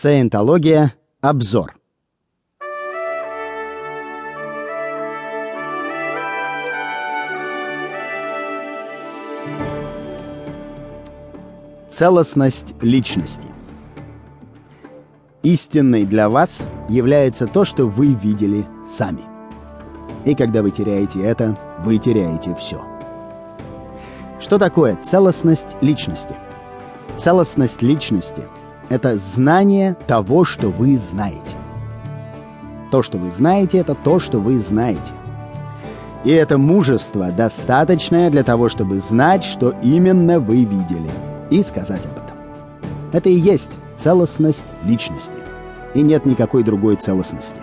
Саентология. Обзор. Целостность личности. Истинной для вас является то, что вы видели сами. И когда вы теряете это, вы теряете все. Что такое целостность личности? Целостность личности — это знание того, что вы знаете. То, что вы знаете, это то, что вы знаете. И это мужество достаточное для того, чтобы знать, что именно вы видели, и сказать об этом. Это и есть целостность личности. И нет никакой другой целостности.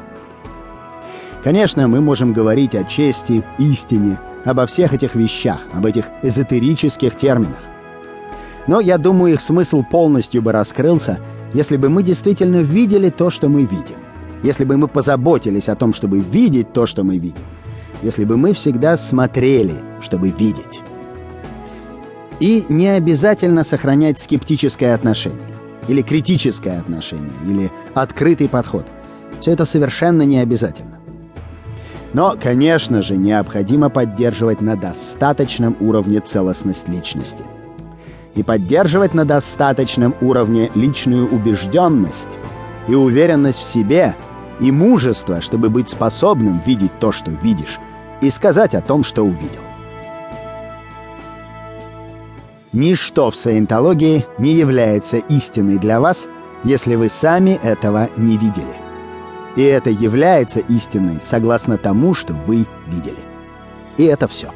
Конечно, мы можем говорить о чести, истине, обо всех этих вещах, об этих эзотерических терминах. Но я думаю, их смысл полностью бы раскрылся, если бы мы действительно видели то, что мы видим. Если бы мы позаботились о том, чтобы видеть то, что мы видим. Если бы мы всегда смотрели, чтобы видеть. И не обязательно сохранять скептическое отношение, или критическое отношение, или открытый подход. Все это совершенно не обязательно. Но, конечно же, необходимо поддерживать на достаточном уровне целостность личности. И поддерживать на достаточном уровне личную убежденность и уверенность в себе, и мужество, чтобы быть способным видеть то, что видишь, и сказать о том, что увидел. Ничто в саентологии не является истиной для вас, если вы сами этого не видели. И это является истиной согласно тому, что вы видели. И это все.